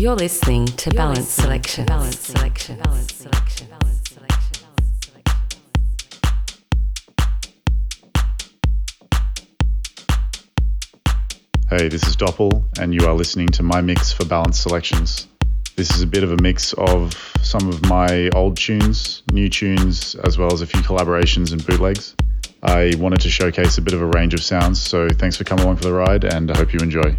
You're listening to Balance Selection. Balance Selection. Balance Selection. Balance Selection. Hey, this is Doppel, and you are listening to my mix for Balance Selections. This is a bit of a mix of some of my old tunes, new tunes, as well as a few collaborations and bootlegs. I wanted to showcase a bit of a range of sounds, so thanks for coming along for the ride, and I hope you enjoy.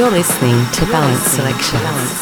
You're listening to Balance Selection.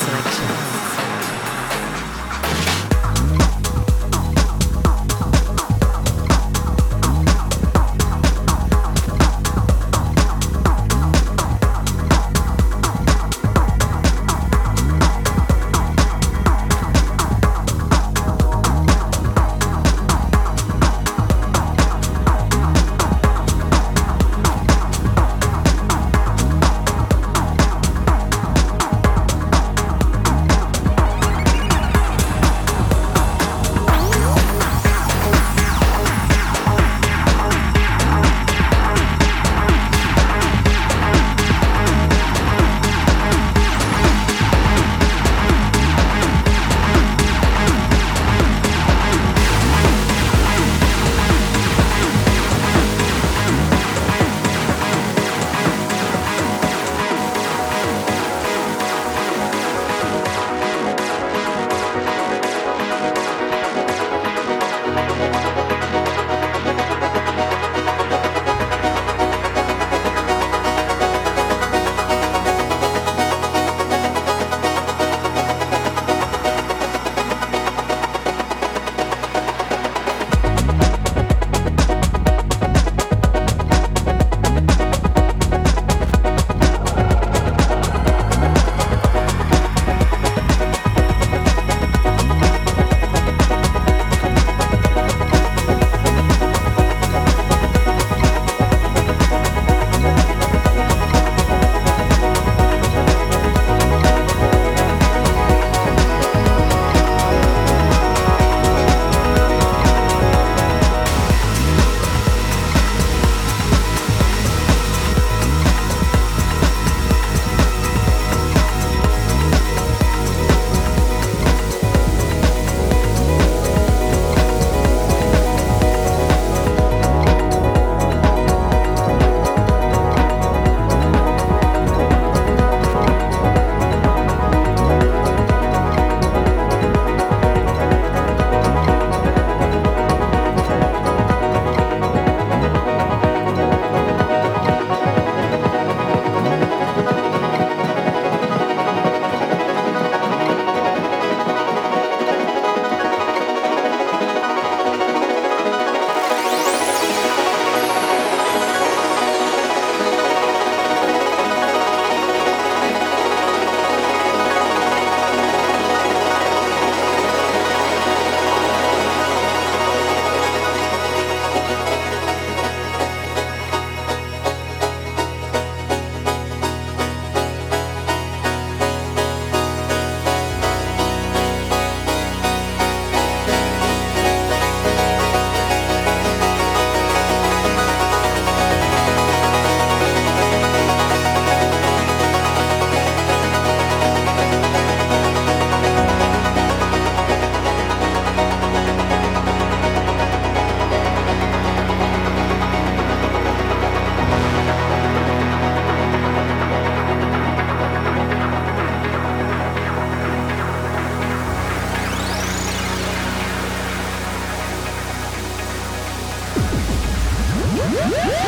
Love.